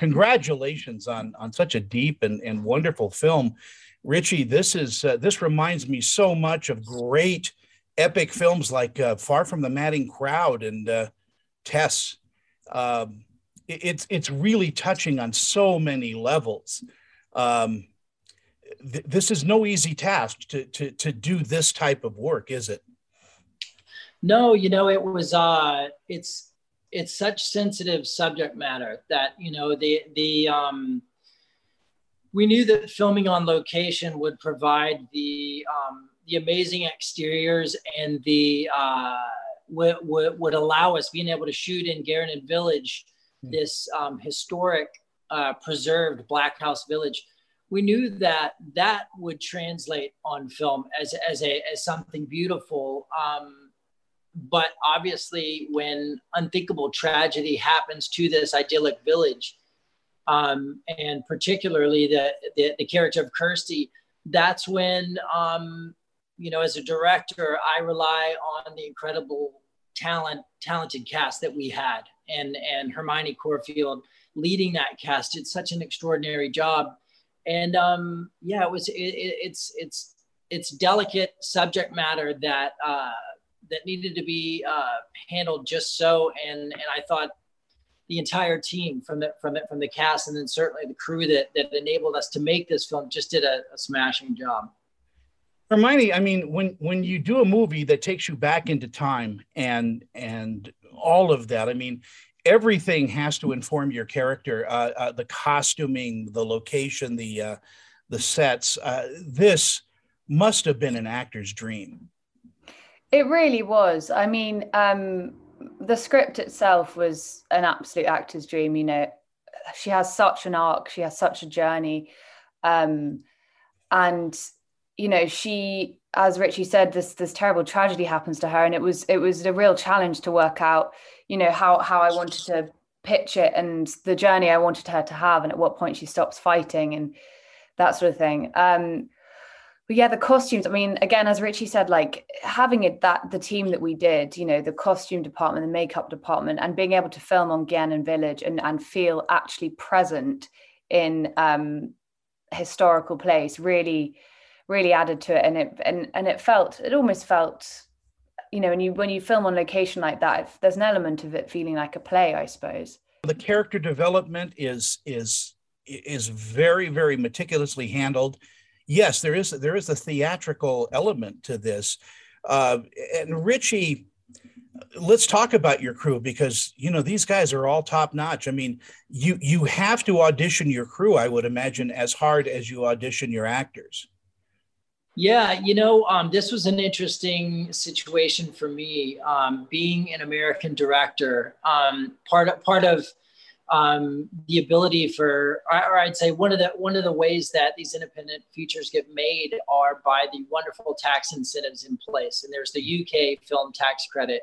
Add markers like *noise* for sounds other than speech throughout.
congratulations on on such a deep and, and wonderful film. Richie, this is uh, this reminds me so much of great epic films like uh, Far from the Madding Crowd and uh, Tess. Um, it, it's it's really touching on so many levels. Um, th- this is no easy task to, to to do this type of work, is it? No, you know it was. Uh, it's it's such sensitive subject matter that you know the the um, we knew that filming on location would provide the um, the amazing exteriors and the uh, would, would, would allow us being able to shoot in Gearrannan Village, mm. this um, historic uh, preserved Black House Village. We knew that that would translate on film as, as, a, as something beautiful. Um, but obviously, when unthinkable tragedy happens to this idyllic village, um, and particularly the, the, the character of Kirsty, that's when um, you know as a director I rely on the incredible talent talented cast that we had, and and Hermione Corfield leading that cast did such an extraordinary job, and um, yeah, it was it, it, it's it's it's delicate subject matter that uh, that needed to be uh, handled just so, and and I thought the entire team from the from the, from the cast and then certainly the crew that that enabled us to make this film just did a, a smashing job. Hermione, I mean, when when you do a movie that takes you back into time and and all of that, I mean, everything has to inform your character. Uh, uh, the costuming, the location, the uh, the sets. Uh, this must have been an actor's dream. It really was. I mean, um, the script itself was an absolute actor's dream. You know, she has such an arc, she has such a journey, um, and you know, she, as Richie said, this this terrible tragedy happens to her, and it was it was a real challenge to work out, you know, how how I wanted to pitch it and the journey I wanted her to have, and at what point she stops fighting and that sort of thing. Um, but yeah, the costumes. I mean, again, as Richie said, like having it that the team that we did, you know, the costume department, the makeup department, and being able to film on Gearrannan Village and and feel actually present in um, historical place really, really added to it, and it and and it felt it almost felt, you know, when you when you film on location like that, there's an element of it feeling like a play, I suppose. The character development is is is very very meticulously handled yes, there is there is a theatrical element to this. Uh, and Richie, let's talk about your crew because you know these guys are all top notch. I mean, you you have to audition your crew, I would imagine, as hard as you audition your actors. Yeah, you know, um, this was an interesting situation for me. Um, being an American director, um, part of, part of um, the ability for, or I'd say one of the one of the ways that these independent features get made are by the wonderful tax incentives in place. And there's the UK film tax credit.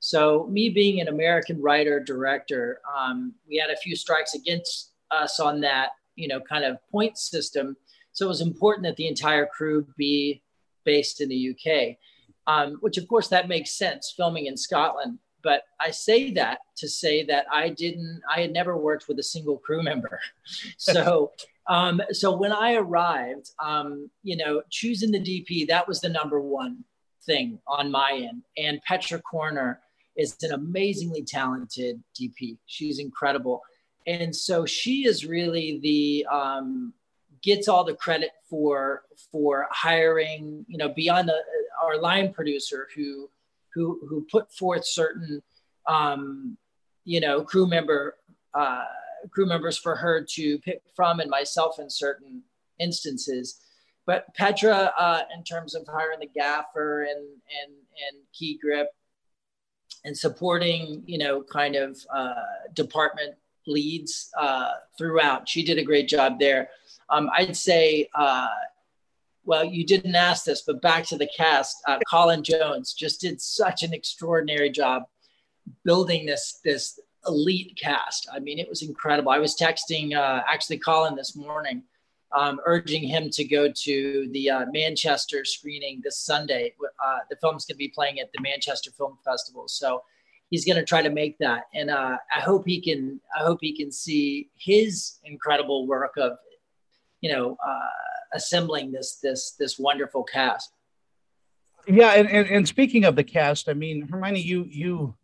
So me being an American writer director, um, we had a few strikes against us on that, you know, kind of point system. So it was important that the entire crew be based in the UK, um, which of course that makes sense. Filming in Scotland, but I say that to say that I didn't, I had never worked with a single crew member. *laughs* So, um, so when I arrived, um, you know, choosing the DP, that was the number one thing on my end. And Petra Korner is an amazingly talented DP. She's incredible. And so she is really the, um, gets all the credit for for hiring you know beyond the, our line producer who who who put forth certain um, you know crew member uh, crew members for her to pick from and myself in certain instances. But petra uh, in terms of hiring the gaffer and and and key grip and supporting you know kind of uh, department leads uh, throughout she did a great job there. Um, i'd say uh, well, you didn't ask this, but back to the cast, uh, Colin Jones just did such an extraordinary job building this this elite cast. I mean, it was incredible. I was texting uh, actually Colin this morning, um, urging him to go to the uh, Manchester screening this Sunday. Uh, the film's going to be playing at the Manchester Film Festival, so he's going to try to make that. And uh, I hope he can. I hope he can see his incredible work of, you know, uh, assembling this this this wonderful cast. Yeah, and, and and speaking of the cast, I mean, Hermione, you you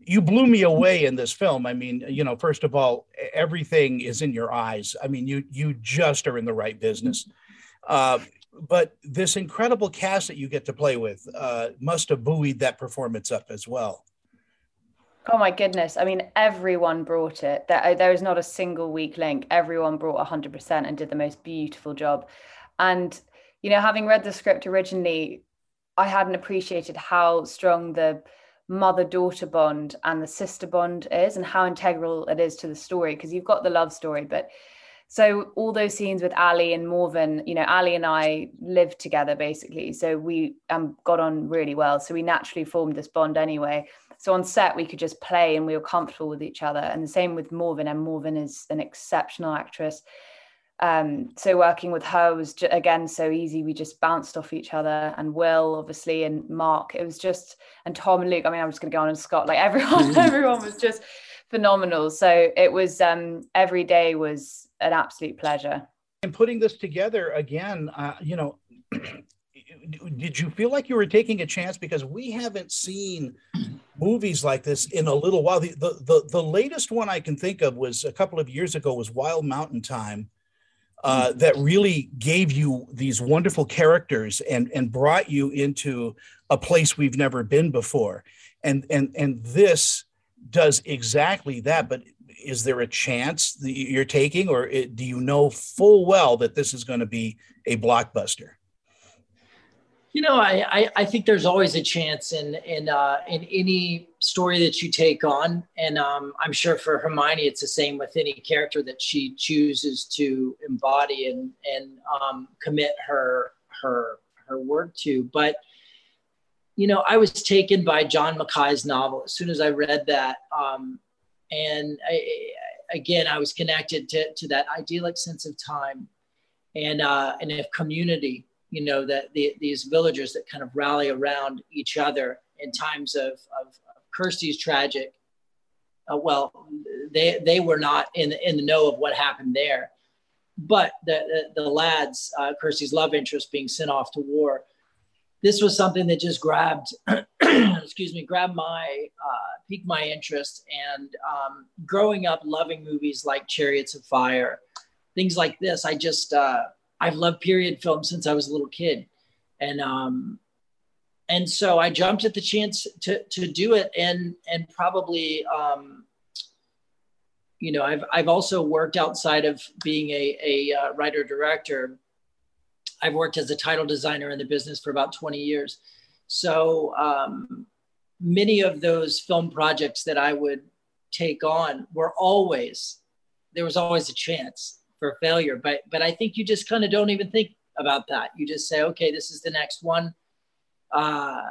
you blew me away in this film. I mean, you know, first of all, everything is in your eyes. I mean, you you just are in the right business. Uh, but this incredible cast that you get to play with uh, must have buoyed that performance up as well. Oh my goodness. I mean, everyone brought it. There, there is not a single weak link. Everyone brought 100% and did the most beautiful job. And, you know, having read the script originally, I hadn't appreciated how strong the mother daughter bond and the sister bond is and how integral it is to the story because you've got the love story but so all those scenes with Ali and Morven, you know, Ali and I lived together basically. So we um, got on really well. So we naturally formed this bond anyway. So on set, we could just play and we were comfortable with each other. And the same with Morven. And Morven is an exceptional actress. Um, so working with her was j- again so easy. We just bounced off each other, and Will obviously, and Mark. It was just, and Tom and Luke. I mean, I'm just going to go on and Scott. Like everyone, *laughs* everyone was just phenomenal. So it was um, every day was an absolute pleasure. And putting this together again, uh, you know, *clears throat* did you feel like you were taking a chance because we haven't seen movies like this in a little while? The, the the the latest one I can think of was a couple of years ago was Wild Mountain Thyme uh, that really gave you these wonderful characters and and brought you into a place we've never been before and and and this does exactly that but is there a chance that you're taking or do you know full well that this is going to be a blockbuster you know, I, I, I, think there's always a chance in in uh, in any story that you take on, and um, I'm sure for Hermione, it's the same with any character that she chooses to embody and and um, commit her her her word to. But you know, I was taken by John Mackay's novel as soon as I read that, um, and I, again, I was connected to to that idyllic sense of time and uh, and of community you know that the, these villagers that kind of rally around each other in times of, of, of Kirsty's tragic. Uh, well, they they were not in in the know of what happened there, but the the, the lads, uh, Kirsty's love interest, being sent off to war. This was something that just grabbed, *clears throat* excuse me, grabbed my, uh, piqued my interest. And um, growing up, loving movies like Chariots of Fire, things like this, I just uh, I've loved period films since I was a little kid, and um, and so I jumped at the chance to to do it, and and probably um, you know I've I've also worked outside of being a a uh, writer director. I've worked as a title designer in the business for about 20 years, so um, many of those film projects that I would take on were always there was always a chance for failure. But but I think you just kind of don't even think about that. You just say, okay, this is the next one. Uh,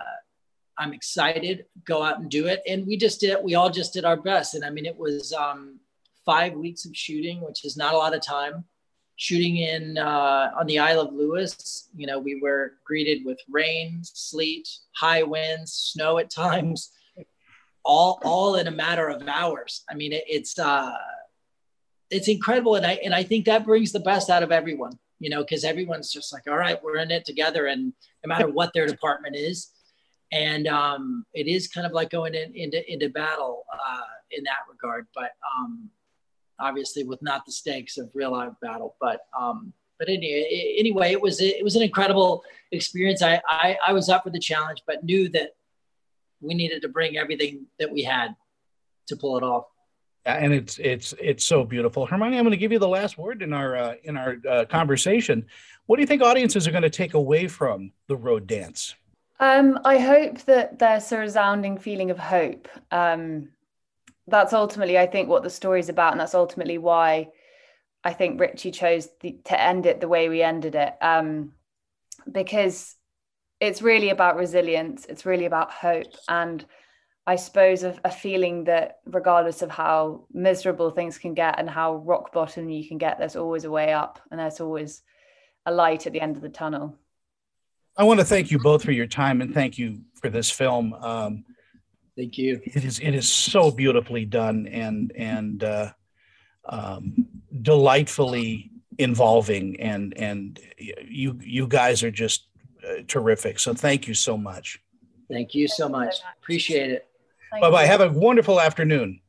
I'm excited. Go out and do it. And we just did. We all just did our best. And I mean, it was um, five weeks of shooting, which is not a lot of time. Shooting in uh, on the Isle of Lewis, you know, we were greeted with rain, sleet, high winds, snow at *laughs* times, all all in a matter of hours. I mean, it, it's uh, it's incredible. And i and i think that brings the best out of everyone you know because everyone's just like all right we're in it together and no matter what their department is. And um, it is kind of like going in, into into battle uh, in that regard. But um, obviously with not the stakes of real life battle but um, but anyway, anyway it was it was an incredible experience I, I i was up for the challenge but knew that we needed to bring everything that we had to pull it off Yeah, and it's it's it's so beautiful. Hermione, I'm going to give you the last word in our uh, in our uh, conversation. What do you think audiences are going to take away from the road dance? Um, I hope that there's a resounding feeling of hope. Um, that's ultimately, I think, what the story is about, and that's ultimately why I think Richie chose the, to end it the way we ended it, um, because it's really about resilience. It's really about hope, and I suppose, a, a, feeling that regardless of how miserable things can get and how rock bottom you can get, there's always a way up and there's always a light at the end of the tunnel. I want to thank you both for your time and thank you for this film. Um, Thank you. It is it is so beautifully done and and uh, um, delightfully involving and and you you guys are just uh, terrific. So thank you so much. Thank you so much. Appreciate it. Bye bye. Have a wonderful afternoon.